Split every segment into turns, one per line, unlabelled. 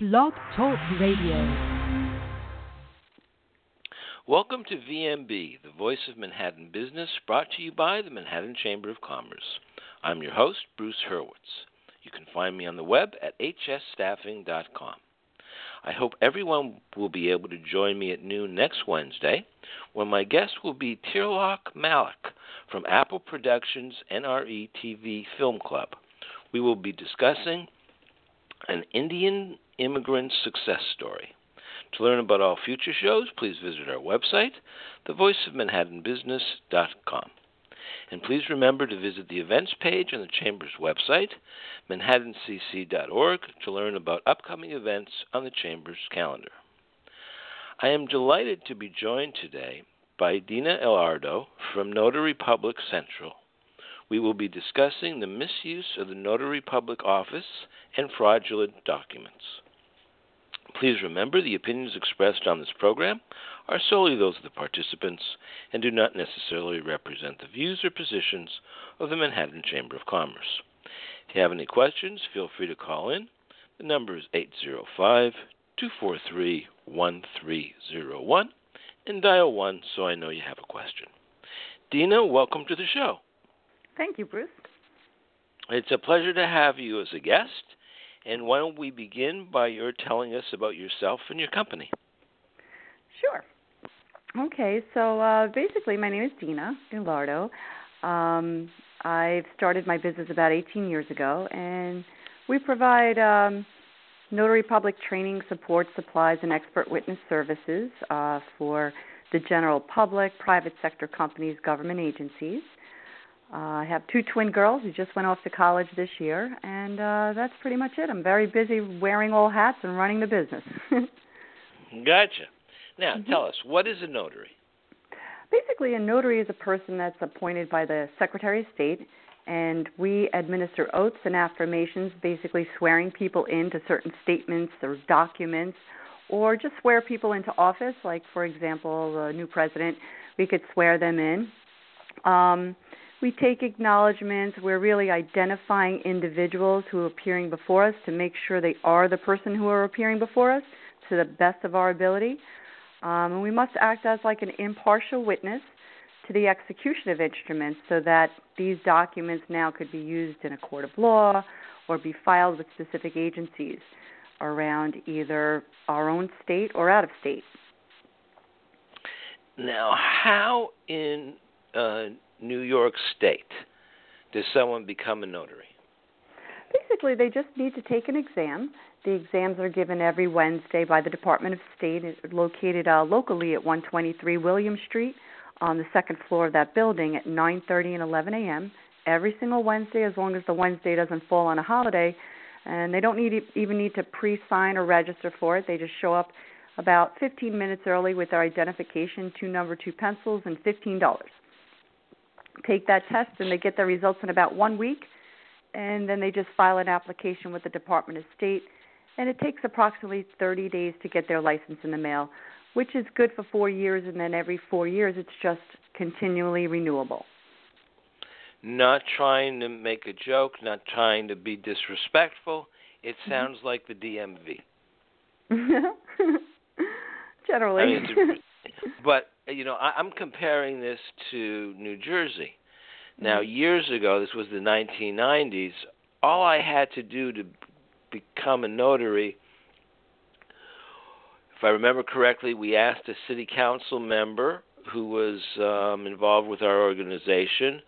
Blog Talk Radio.
Welcome to VMB, the voice of Manhattan business, brought to you by the Manhattan Chamber of Commerce. I'm your host, Bruce Hurwitz. You can find me on the web at hsstaffing.com. I hope everyone will be able to join me at noon next Wednesday when my guest will be Tirlok Malik from Apple Productions NRE TV Film Club. We will be discussing an Indian immigrant success story. To learn about all future shows, please visit our website, thevoiceofmanhattanbusiness.com. And please remember to visit the events page on the Chamber's website, manhattancc.org, to learn about upcoming events on the Chamber's calendar. I am delighted to be joined today by Dina Elardo from Notary Public Central. We will be discussing the misuse of the Notary Public office and fraudulent documents. Please remember the opinions expressed on this program are solely those of the participants and do not necessarily represent the views or positions of the Manhattan Chamber of Commerce. If you have any questions, feel free to call in. The number is 805 243 1301 and dial 1 so I know you have a question. Dina, welcome to the show.
Thank you, Bruce.
It's a pleasure to have you as a guest. And why don't we begin by your telling us about yourself and your company?
Sure. Okay, so uh, basically, my name is Dina Elardo. Um, I've started my business about 18 years ago, and we provide um, notary public training, support, supplies, and expert witness services uh, for the general public, private sector companies, government agencies. Uh, I have two twin girls who just went off to college this year, and uh, that's pretty much it. I'm very busy wearing all hats and running the business.
gotcha. Now,
mm-hmm.
tell us, what is a notary?
Basically, a notary is a person that's appointed by the Secretary of State, and we administer oaths and affirmations, basically swearing people into certain statements or documents, or just swear people into office. Like, for example, the new president, we could swear them in. Um, we take acknowledgments. We're really identifying individuals who are appearing before us to make sure they are the person who are appearing before us to the best of our ability. Um, and we must act as like an impartial witness to the execution of instruments so that these documents now could be used in a court of law or be filed with specific agencies around either our own state or out of state.
Now, how in uh, New York State does someone become a notary?
Basically, they just need to take an exam. The exams are given every Wednesday by the Department of State, it's located uh, locally at 123 William Street on the second floor of that building at 9:30 and 11 a.m. every single Wednesday, as long as the Wednesday doesn't fall on a holiday. And they don't need even need to pre-sign or register for it. They just show up about 15 minutes early with their identification, two number two pencils, and $15 take that test and they get their results in about one week and then they just file an application with the Department of State and it takes approximately 30 days to get their license in the mail, which is good for 4 years and then every 4 years it's just continually renewable.
Not trying to make a joke, not trying to be disrespectful. It mm-hmm. sounds mm-hmm. like the DMV.
Generally.
I mean, but you know, I, I'm comparing this to New Jersey. Now, mm-hmm. years ago, this was the 1990s. All I had to do to become a notary, if I remember correctly, we asked a city council member who was um, involved with our organization.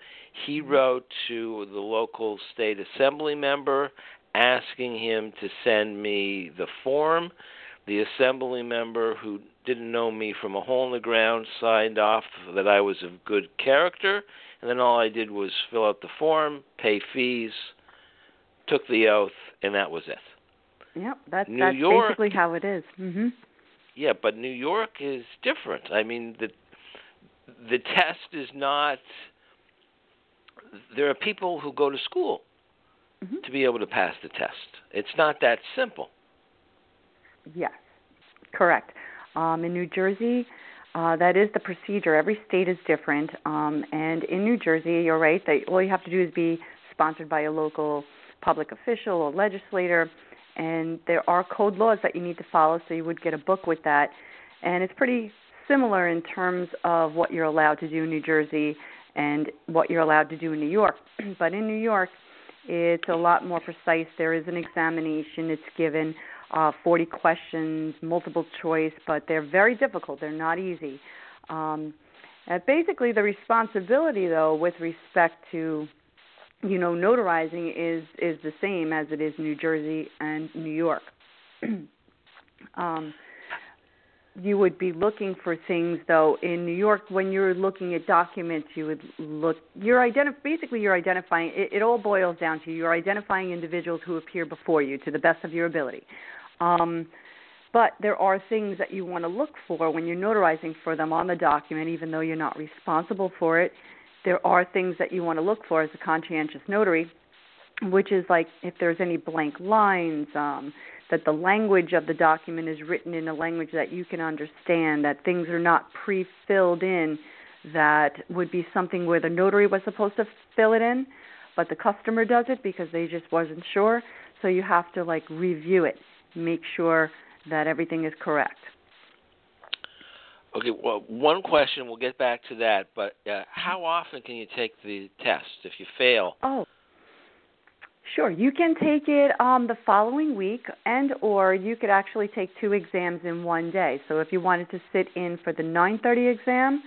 He mm-hmm. wrote to the local state assembly member asking him to send me the form. The assembly member who didn't know me from a hole in the ground signed off that I was of good character, and then all I did was fill out the form, pay fees, took the oath, and that was it.
Yep, that's
New
that's
York,
basically how it is. Mhm.
Yeah, but New York is different. I mean, the the test is not. There are people who go to school
mm-hmm.
to be able to pass the test. It's not that simple.
Yes, correct. Um, in New Jersey, uh, that is the procedure. Every state is different. Um, and in New Jersey, you're right that all you have to do is be sponsored by a local public official or legislator, and there are code laws that you need to follow. So you would get a book with that, and it's pretty similar in terms of what you're allowed to do in New Jersey and what you're allowed to do in New York. but in New York, it's a lot more precise. There is an examination. It's given uh, 40 questions, multiple choice, but they're very difficult. They're not easy. Um, and basically, the responsibility, though, with respect to you know notarizing is is the same as it is New Jersey and New York. um, you would be looking for things though in New York when you're looking at documents you would look you're identif- basically you're identifying it, it all boils down to you're identifying individuals who appear before you to the best of your ability um, but there are things that you want to look for when you're notarizing for them on the document even though you're not responsible for it there are things that you want to look for as a conscientious notary which is like if there's any blank lines um, that the language of the document is written in a language that you can understand, that things are not pre filled in, that would be something where the notary was supposed to fill it in, but the customer does it because they just wasn't sure. So you have to like review it, make sure that everything is correct.
Okay, well, one question, we'll get back to that, but uh, how often can you take the test if you fail?
Oh, Sure, you can take it um, the following week, and or you could actually take two exams in one day. So if you wanted to sit in for the 9:30 exam,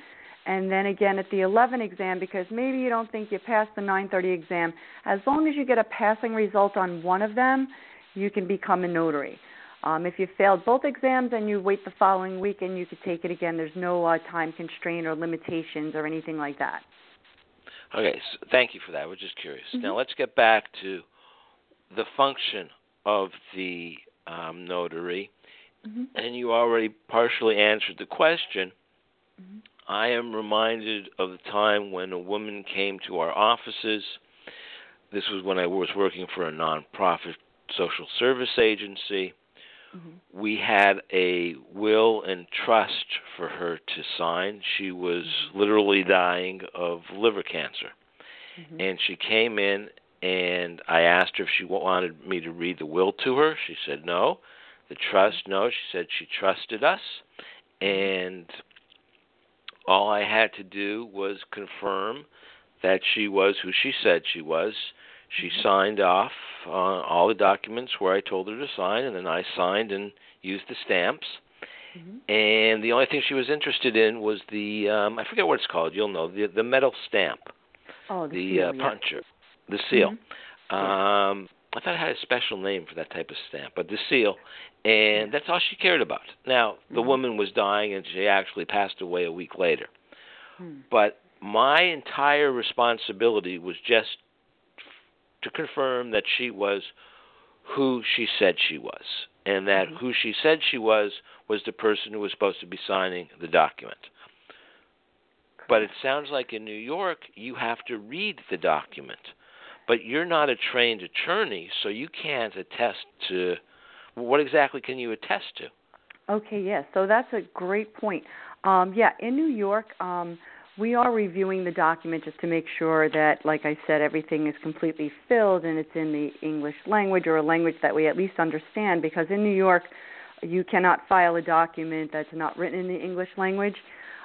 and then again at the 11 exam, because maybe you don't think you passed the 9:30 exam, as long as you get a passing result on one of them, you can become a notary. Um, if you failed both exams and you wait the following week and you could take it again, there's no uh, time constraint or limitations or anything like that.
Okay, so thank you for that. We're just curious.
Mm-hmm.
Now let's get back to the function of the um, notary,
mm-hmm.
and you already partially answered the question.
Mm-hmm.
I am reminded of the time when a woman came to our offices. This was when I was working for a nonprofit social service agency.
Mm-hmm.
We had a will and trust for her to sign. She was
mm-hmm.
literally dying of liver cancer.
Mm-hmm.
And she came in and I asked her if she wanted me to read the will to her. She said no. The trust, no. She said she trusted us, and all I had to do was confirm that she was who she said she was. She
mm-hmm. signed
off on all the documents where I told her to sign, and then I signed and used the stamps.
Mm-hmm.
And the only thing she was interested in was the um, I forget what it's called. You'll know the the metal stamp,
oh, the,
the
seal,
uh,
yeah.
puncher the seal.
Mm-hmm.
Um, I thought it had a special name for that type of stamp, but the seal, and that's all she cared about. Now, the
Mhm.
woman was dying, and she actually passed away a week later.
Hmm.
But my entire responsibility was just to confirm that she was who she said she was, and that
Mhm.
who she said she was was the person who was supposed to be signing the document. But it sounds like in New York, you have to read the document but you're not a trained attorney, so you can't attest to what exactly can you attest to?
Okay, yes. So that's a great point. Um, yeah, in New York, um, we are reviewing the document just to make sure that, like I said, everything is completely filled and it's in the English language or a language that we at least understand. Because in New York, you cannot file a document that's not written in the English language.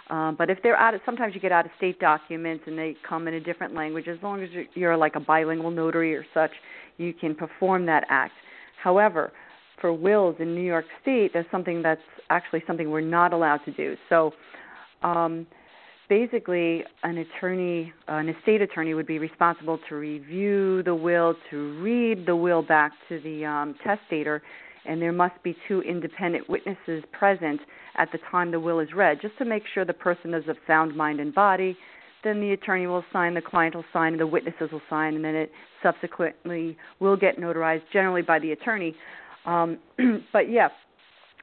Um, but if they're out of, sometimes you get out of state documents and they come in a different language. As long as you're, like a bilingual notary or such, you can perform that act. However, for wills in New York State, there's something that's actually something we're not allowed to do. So, um, basically, an attorney, an estate attorney, would be responsible to review the will, to read the will back to the um, testator, and there must be two independent witnesses present at the time the will is read, just to make sure the person is of sound mind and body. Then the attorney will sign, the client will sign, and the witnesses will sign, and then it subsequently will get notarized, generally by the attorney. Um, but yeah,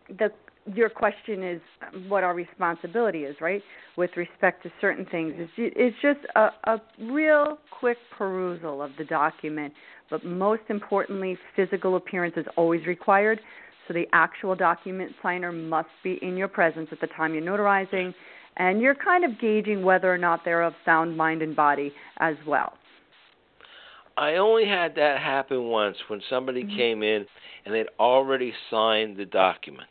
the your question is what our responsibility is, right? With respect to certain things, it's, it's just a, a real quick perusal of the document. But most importantly, physical appearance is always required. So the actual document signer must be in your presence at the time you're notarizing, and you're kind of gauging whether or not they're of sound mind and body as well.
I only had that happen once when somebody
Mhm.
came in and they'd already signed the document.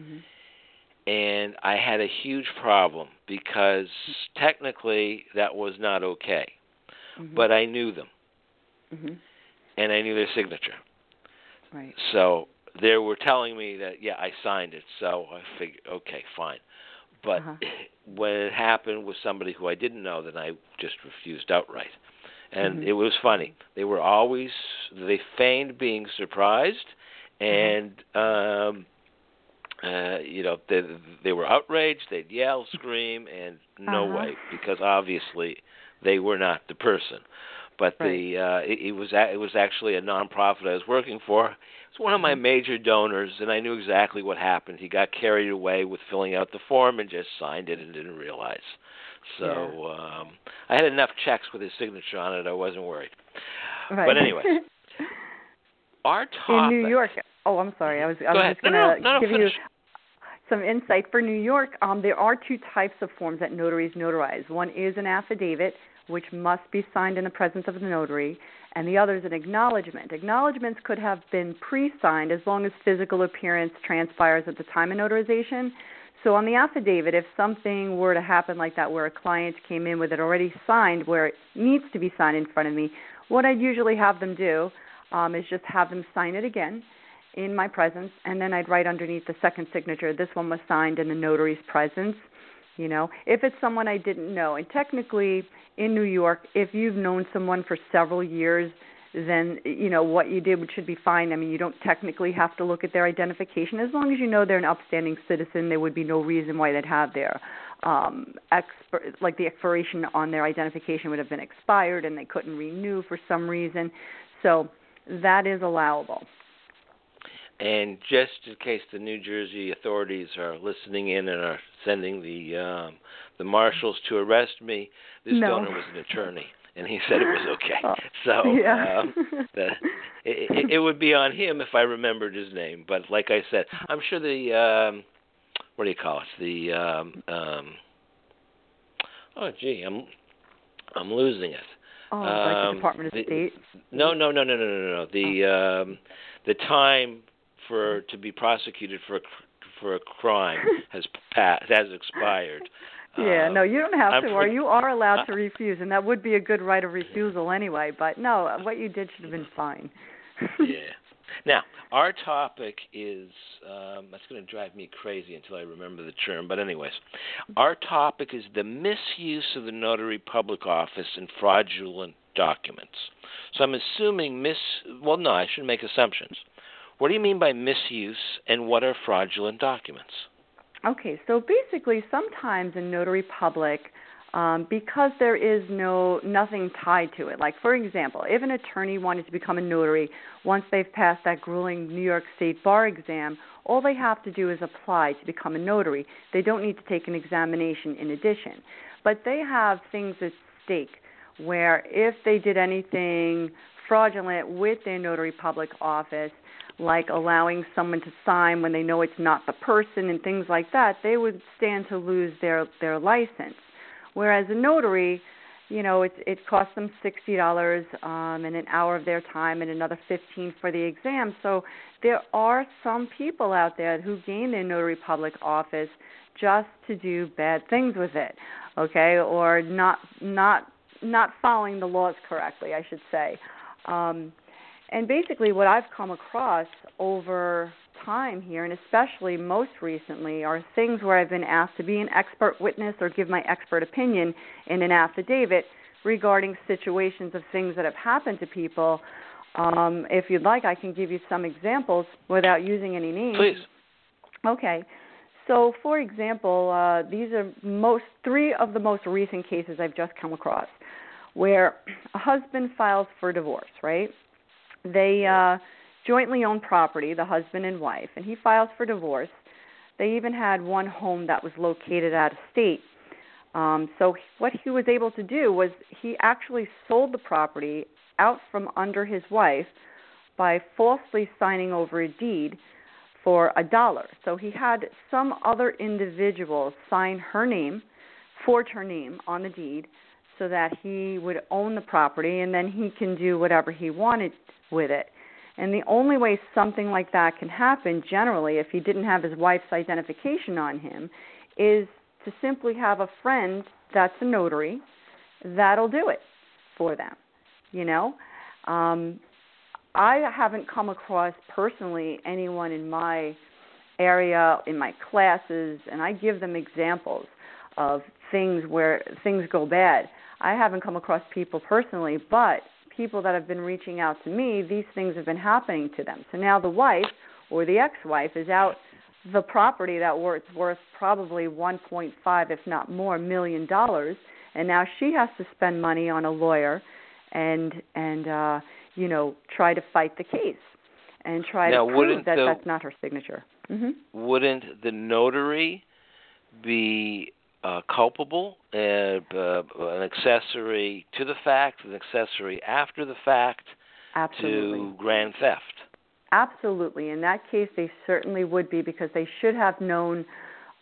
Mhm.
And I had a huge problem because technically that was not okay.
Mhm.
But I knew them
Mhm.
and I knew their signature.
Right.
So they were telling me that yeah, I signed it. So I figured okay, fine. But
Uh-huh.
when it happened with somebody who I didn't know, then I just refused outright. And
Mhm.
it was funny. They were always they feigned being surprised and um uh you know they they were outraged, they'd yell, scream and no
Uh-huh.
way because obviously they were not the person. But the uh it, it was a, it was actually a nonprofit I was working for. It's one of my
Mhm.
major donors and I knew exactly what happened. He got carried away with filling out the form and just signed it and didn't realize. So um I had enough checks with his signature on it. I wasn't worried.
Right.
But anyway, our
in New York. Oh, I'm sorry. I was I was just going to
no, no, no,
give
finish.
you some insight for New York. Um, there are two types of forms that notaries notarize. One is an affidavit, which must be signed in the presence of the notary, and the other is an acknowledgement. Acknowledgements could have been pre-signed as long as physical appearance transpires at the time of notarization. So on the affidavit, if something were to happen like that, where a client came in with it already signed, where it needs to be signed in front of me, what I'd usually have them do um, is just have them sign it again in my presence, and then I'd write underneath the second signature, this one was signed in the notary's presence. You know, if it's someone I didn't know, and technically in New York, if you've known someone for several years, then you know what you did should be fine. I mean, you don't technically have to look at their identification as long as you know they're an upstanding citizen. There would be no reason why they'd have their um expir- like the expiration on their identification would have been expired and they couldn't renew for some reason. So that is allowable.
And just in case the New Jersey authorities are listening in and are sending the um, the marshals to arrest me, this
No.
donor was an attorney, and he said it was okay.
Oh,
so
yeah.
um, the, it, it, would be on him if I remembered his name. But like I said, I'm sure the um, what do you call it? The um, um, oh gee, I'm I'm losing it.
Oh, like the
Um,
Department of
the-
State.
No, no, no, no, no, no, no. The
Oh.
um, the time for to be prosecuted for a, for a crime has passed has expired.
Yeah,
Um,
no, you don't have
I'm
to, or you are allowed to refuse, and that would be a good right of refusal anyway. But no, what you did should have been fine.
yeah. Now, our topic is um, that's going to drive me crazy until I remember the term. But anyways, our topic is the misuse of the notary public office in fraudulent documents. So I'm assuming mis. Well, no, I shouldn't make assumptions. What do you mean by misuse, and what are fraudulent documents?
Okay, so basically, sometimes in notary public, um, because there is no nothing tied to it. Like for example, if an attorney wanted to become a notary, once they've passed that grueling New York State bar exam, all they have to do is apply to become a notary. They don't need to take an examination in addition. But they have things at stake where if they did anything fraudulent with their notary public office, like allowing someone to sign when they know it's not the person and things like that, they would stand to lose their their license. Whereas a notary, you know, it it costs them sixty dollars um, and an hour of their time and another fifteen for the exam. So there are some people out there who gain their notary public office just to do bad things with it, okay, or not not not following the laws correctly, I should say. Um, and basically, what I've come across over time here, and especially most recently, are things where I've been asked to be an expert witness or give my expert opinion in an affidavit regarding situations of things that have happened to people. Um, if you'd like, I can give you some examples without using any names.
Please.
Okay. So, for example, uh, these are most three of the most recent cases I've just come across, where a husband files for divorce. Right? They uh, jointly own property, the husband and wife, and he files for divorce. They even had one home that was located out of state. Um, so what he was able to do was he actually sold the property out from under his wife by falsely signing over a deed for a dollar. So he had some other individual sign her name, forge her name on the deed, so that he would own the property and then he can do whatever he wanted with it. And the only way something like that can happen, generally, if he didn't have his wife's identification on him, is to simply have a friend that's a notary that'll do it for them. You know, um, I haven't come across personally anyone in my area in my classes, and I give them examples of things where things go bad. I haven't come across people personally, but people that have been reaching out to me, these things have been happening to them. So now the wife or the ex-wife is out the property that worth worth probably 1.5 if not more million dollars and now she has to spend money on a lawyer and and uh you know try to fight the case and try
now,
to prove that
the,
that's not her signature. Mm-hmm.
Wouldn't the notary be uh, culpable, and uh, an accessory to the fact, an accessory after the fact
Absolutely.
to grand theft.
Absolutely. In that case, they certainly would be because they should have known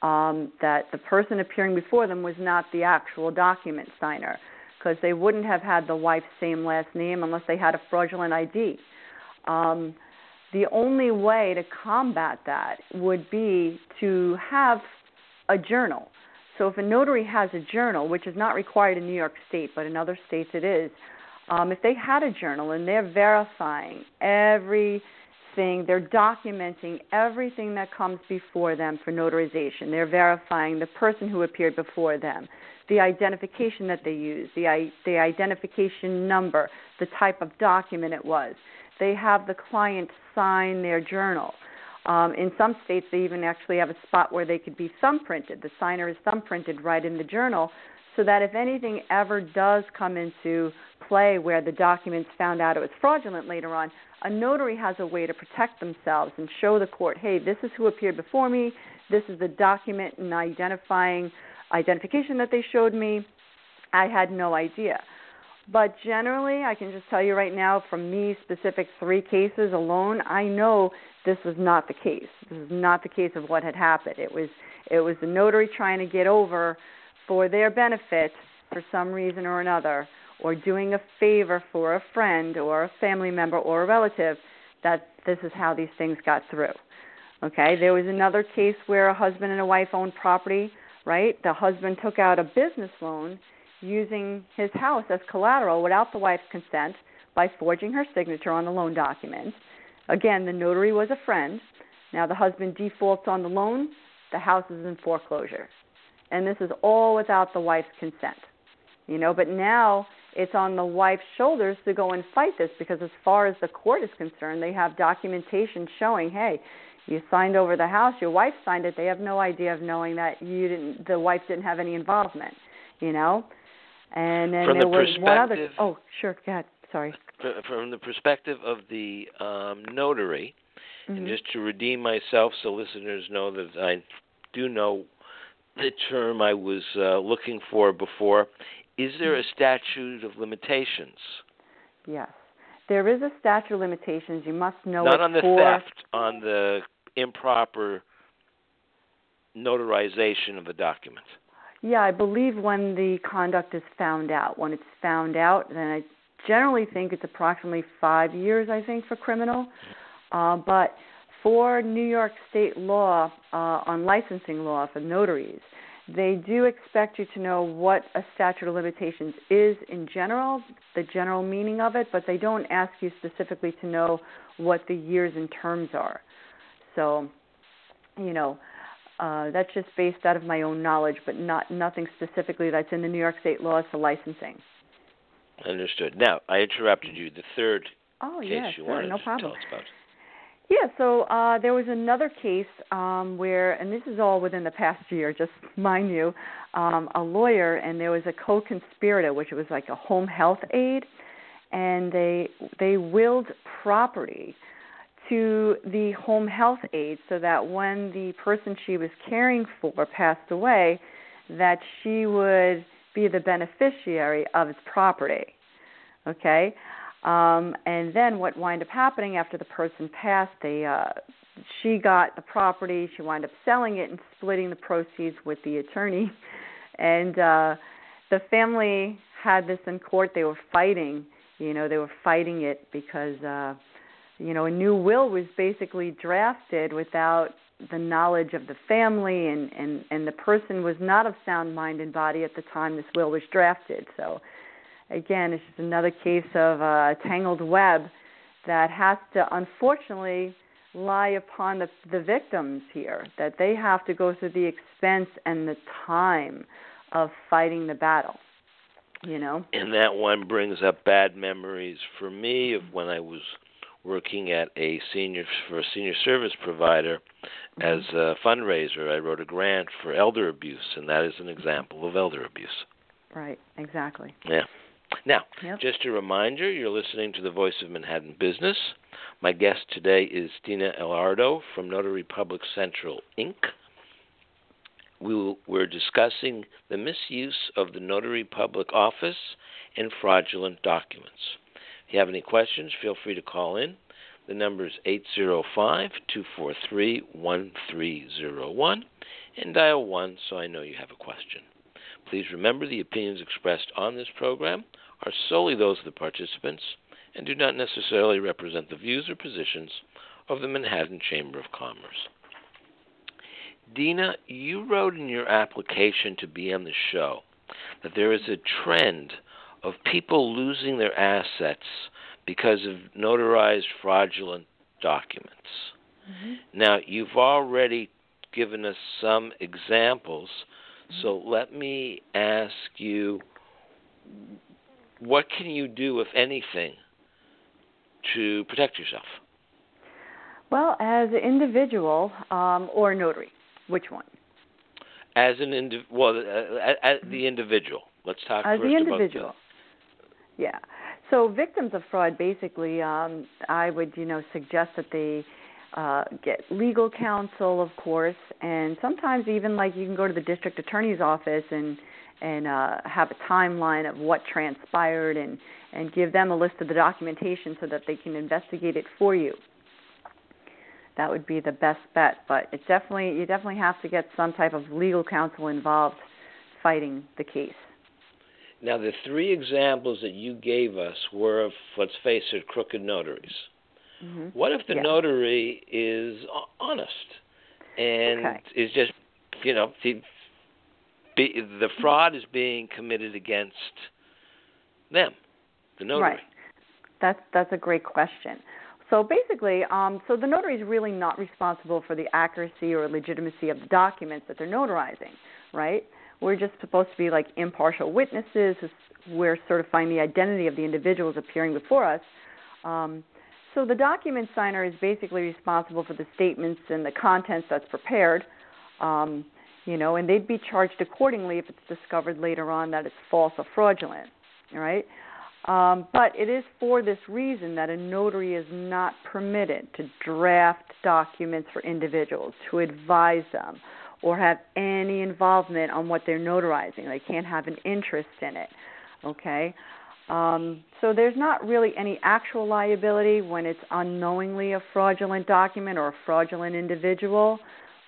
um, that the person appearing before them was not the actual document signer because they wouldn't have had the wife's same last name unless they had a fraudulent ID. Um, the only way to combat that would be to have a journal so if a notary has a journal, which is not required in New York State, but in other states it is, um, if they had a journal and they're verifying everything, they're documenting everything that comes before them for notarization. They're verifying the person who appeared before them, the identification that they used, the, the identification number, the type of document it was. They have the client sign their journal. Um, in some states, they even actually have a spot where they could be thumbprinted. The signer is thumbprinted right in the journal, so that if anything ever does come into play where the document's found out it was fraudulent later on, a notary has a way to protect themselves and show the court, hey, this is who appeared before me, this is the document and identifying identification that they showed me. I had no idea. But generally, I can just tell you right now from me specific three cases alone, I know this was not the case. This is not the case of what had happened. It was it was the notary trying to get over for their benefit for some reason or another, or doing a favor for a friend or a family member or a relative. That this is how these things got through. Okay, there was another case where a husband and a wife owned property. Right, the husband took out a business loan using his house as collateral without the wife's consent by forging her signature on the loan document Again, the notary was a friend. Now the husband defaults on the loan, the house is in foreclosure. And this is all without the wife's consent. You know, but now it's on the wife's shoulders to go and fight this because as far as the court is concerned, they have documentation showing, hey, you signed over the house, your wife signed it, they have no idea of knowing that you didn't the wife didn't have any involvement, you know? And then
From
there
the
was one other oh, sure, go ahead. Sorry
from the perspective of the um, notary,
mm-hmm.
and just to redeem myself, so listeners know that I do know the term I was uh, looking for before. Is there a
mm-hmm.
statute of limitations?
Yes, there is a statute of limitations. You must know
not on the
for...
theft, on the improper notarization of a document.
Yeah, I believe when the conduct is found out. When it's found out, then I generally think it's approximately five years, I think, for criminal. Uh, but for New York State law uh, on licensing law for notaries, they do expect you to know what a statute of limitations is in general, the general meaning of it, but they don't ask you specifically to know what the years and terms are. So, you know, uh, that's just based out of my own knowledge, but not nothing specifically that's in the New York State laws for licensing.
Understood. Now, I interrupted you. The third
oh,
case
yes,
you wanted
no
to
problem.
tell us about.
Yeah, so uh, there was another case um, where, and this is all within the past year, just mind you, um, a lawyer and there was a co-conspirator, which was like a home health aide, and they they willed property to the home health aide so that when the person she was caring for passed away, that she would be the beneficiary of its property. Okay? Um, and then what wound up happening after the person passed, they uh, she got the property. She wound up selling it and splitting the proceeds with the attorney. And uh, the family had this in court. They were fighting, you know, they were fighting it because, uh, you know, a new will was basically drafted without the knowledge of the family, and and and the person was not of sound mind and body at the time this will was drafted. So, again, it's just another case of a tangled web that has to, unfortunately, lie upon the the victims here. That they have to go through the expense and the time of fighting the battle you know
and that one brings up bad memories for me of when i was working at a senior for a senior service provider
mm-hmm.
as a fundraiser i wrote a grant for elder abuse and that is an example of elder abuse
right exactly
yeah now
yep.
just a reminder you're listening to the voice of manhattan business my guest today is dina elardo from notary public central inc we we're discussing the misuse of the notary public office and fraudulent documents. You have any questions, feel free to call in. The number is 805 243 1301 and dial 1 so I know you have a question. Please remember the opinions expressed on this program are solely those of the participants and do not necessarily represent the views or positions of the Manhattan Chamber of Commerce. Dina, you wrote in your application to be on the show that there is a trend of people losing their assets because of notarized fraudulent documents.
Mm-hmm.
Now, you've already given us some examples, mm-hmm. so let me ask you what can you do, if anything, to protect yourself?
Well, as an individual um, or notary, which one?
As an indi- well, uh, as the individual. Let's talk
as
first
the individual.
About
yeah. So victims of fraud, basically, um, I would you know suggest that they uh, get legal counsel, of course, and sometimes even like you can go to the district attorney's office and and uh, have a timeline of what transpired and and give them a list of the documentation so that they can investigate it for you that would be the best bet. But it definitely you definitely have to get some type of legal counsel involved fighting the case.
Now, the three examples that you gave us were of, let's face it, crooked notaries.
Mm-hmm.
What if the
yeah.
notary is honest and
okay.
is just, you know, the, the fraud is being committed against them, the notary?
Right. That's that's a great question. So basically, um, so the notary is really not responsible for the accuracy or legitimacy of the documents that they're notarizing, right? We're just supposed to be like impartial witnesses. We're certifying the identity of the individuals appearing before us. Um, so the document signer is basically responsible for the statements and the contents that's prepared, um, you know, and they'd be charged accordingly if it's discovered later on that it's false or fraudulent, right? Um, but it is for this reason that a notary is not permitted to draft documents for individuals, to advise them, or have any involvement on what they're notarizing. They can't have an interest in it. Okay? Um, so there's not really any actual liability when it's unknowingly a fraudulent document or a fraudulent individual.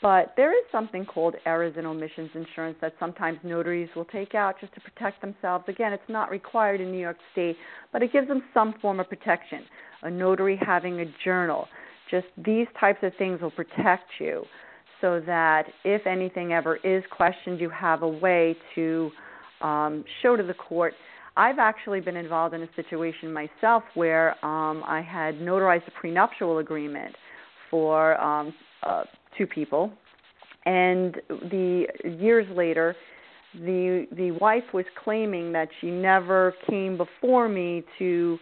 But there is something called errors and omissions insurance that sometimes notaries will take out just to protect themselves. Again, it's not required in New York State, but it gives them some form of protection. A notary having a journal, just these types of things will protect you so that if anything ever is questioned, you have a way to um, show to the court. I've actually been involved in a situation myself where um, I had notarized a prenuptial agreement for um, uh, two people, and the years later, the the wife was claiming that she never came before me to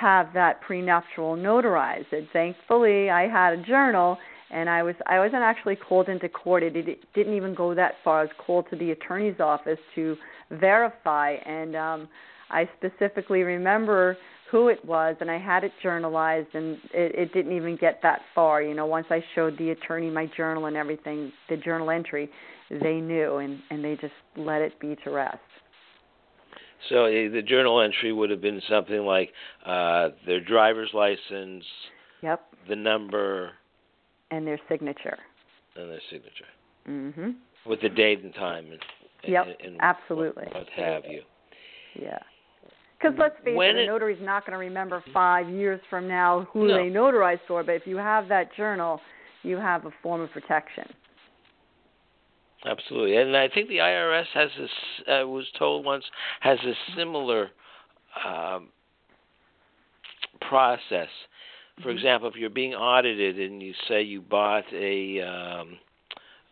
have that prenuptial notarized. And thankfully, I had a journal, and I was I wasn't actually called into court. It, it didn't even go that far. I was called to the attorney's office to verify, and um, I specifically remember who it was and I had it journalized and it, it didn't even get that far. You know, once I showed the attorney my journal and everything, the journal entry, they knew and, and they just let it be to rest.
So uh, the journal entry would have been something like uh, their driver's license,
yep,
the number,
and their signature.
And their signature.
Mhm.
With the date and time. And,
yep,
and
absolutely.
What, what have you.
Yeah. Because let's face
when
it, a notary's not going to remember five years from now who
No.
they notarized for. But if you have that journal, you have a form of protection.
Absolutely, and I think the IRS has this. I was told once has a similar um, process. For
Mhm.
example, if you're being audited and you say you bought a, um,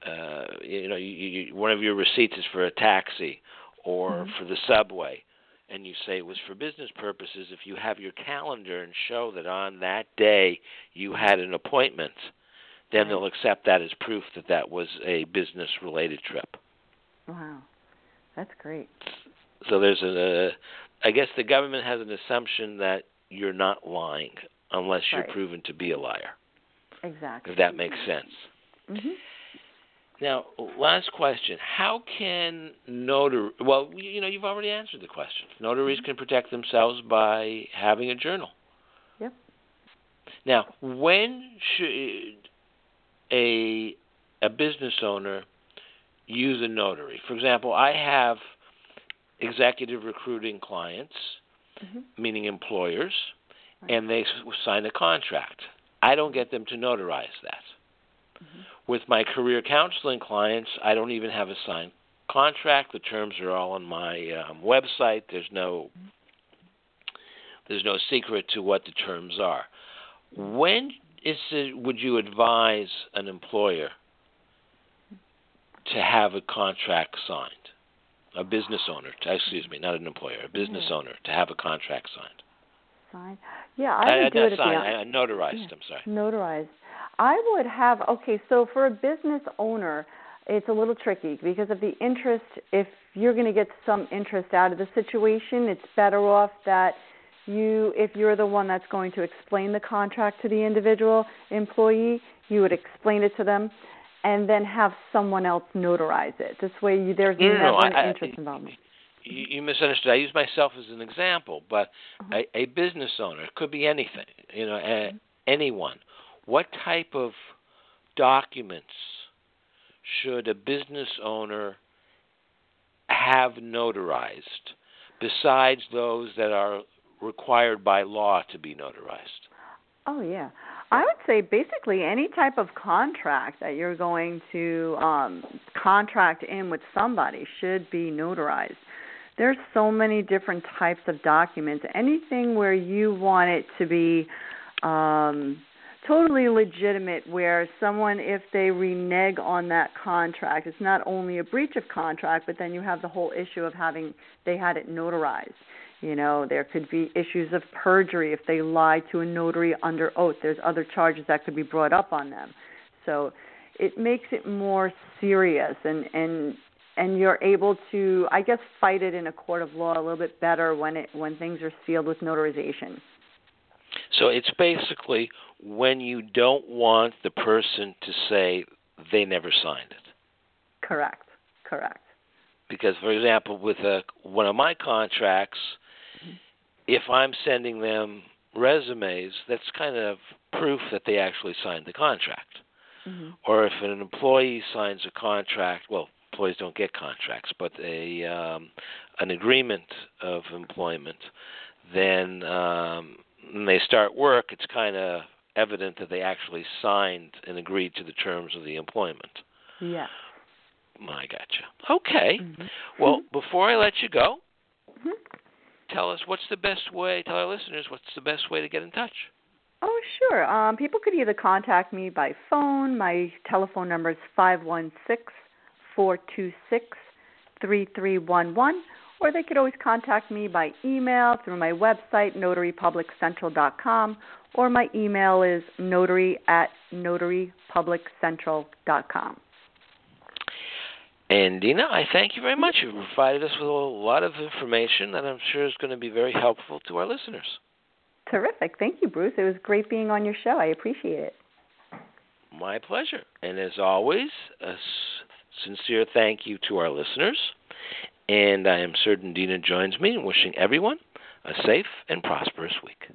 uh, you know, you, you, one of your receipts is for a taxi or
Mhm.
for the subway, and you say it was for business purposes. If you have your calendar and show that on that day you had an appointment, then
Right.
they'll accept that as proof that that was a business related trip.
Wow, that's great.
So there's a, I guess the government has an assumption that you're not lying unless you're proven to be a liar,
Exactly.
if that makes sense.
hmm
Now, last question: How can notary? Well, you know, you've already answered the question. Notaries can protect themselves by having a journal.
Yep.
Now, when should a a business owner use a notary? For example, I have executive recruiting clients,
hmm
meaning employers. And they sign a contract. I don't get them to notarize that.
Mhm.
With my career counseling clients, I don't even have a signed contract. The terms are all on my um, website. There's no there's no secret to what the terms are. When is it, would you advise an employer to have a contract signed? A business owner, to, excuse me, not an employer, a business
Yeah.
owner to have a contract signed.
Yeah, I uh, would do
not
it at the
signed, I, I uh, notarized.
Yeah.
I'm sorry.
Notarized. I would have okay, so for a business owner, it's a little tricky because of the interest. If you're going to get some interest out of the situation, it's better off that you, if you're the one that's going to explain the contract to the individual employee, you would explain it to them, and then have someone else notarize it. This way, you, there's
No, no, no,
an
I- I-
interest involvement.
You, you misunderstood. I use myself as an example, but
Uh-huh.
a, a business owner it could be anything. You know, a,
Mm-hmm.
anyone. What type of documents should a business owner have notarized besides those that are required by law to be notarized?
Oh yeah. I would say basically any type of contract that you're going to um contract in with somebody should be notarized. There's so many different types of documents. Anything where you want it to be um totally legitimate where someone if they renege on that contract, it's not only a breach of contract, but then you have the whole issue of having they had it notarized. You know, there could be issues of perjury if they lie to a notary under oath. There's other charges that could be brought up on them. So it makes it more serious and and and you're able to I guess fight it in a court of law a little bit better when it when things are sealed with notarization.
So it's basically when you don't want the person to say they never signed it.
Correct. Correct.
because for example with a, one of my contracts if i'm sending them resumes that's kind of proof that they actually signed the contract
hmm
or if an employee signs a contract well employees don't get contracts but a um an agreement of employment then um when they start work it's kind of evident that they actually signed and agreed to the terms of the employment
Yeah.
I gotcha. Okay.
hmm
Well, before I let you go,
hmm
tell us what's the best way. Tell our listeners what's the best way to get in touch.
Oh, sure. Um, people could either contact me by phone. My telephone number is five one six four two six three three one one, or they could always contact me by email through my website notarypubliccentral.com, or my email is notary at notarypubliccentral.com.
And Dina, I thank you very much. You've provided us with a lot of information that I'm sure is going to be very helpful to our listeners.
Terrific. Thank you, Bruce. It was great being on your show. I appreciate it.
My pleasure. And as always, sincere thank you to our listeners. And I am certain Dina joins me in wishing everyone a safe and prosperous week.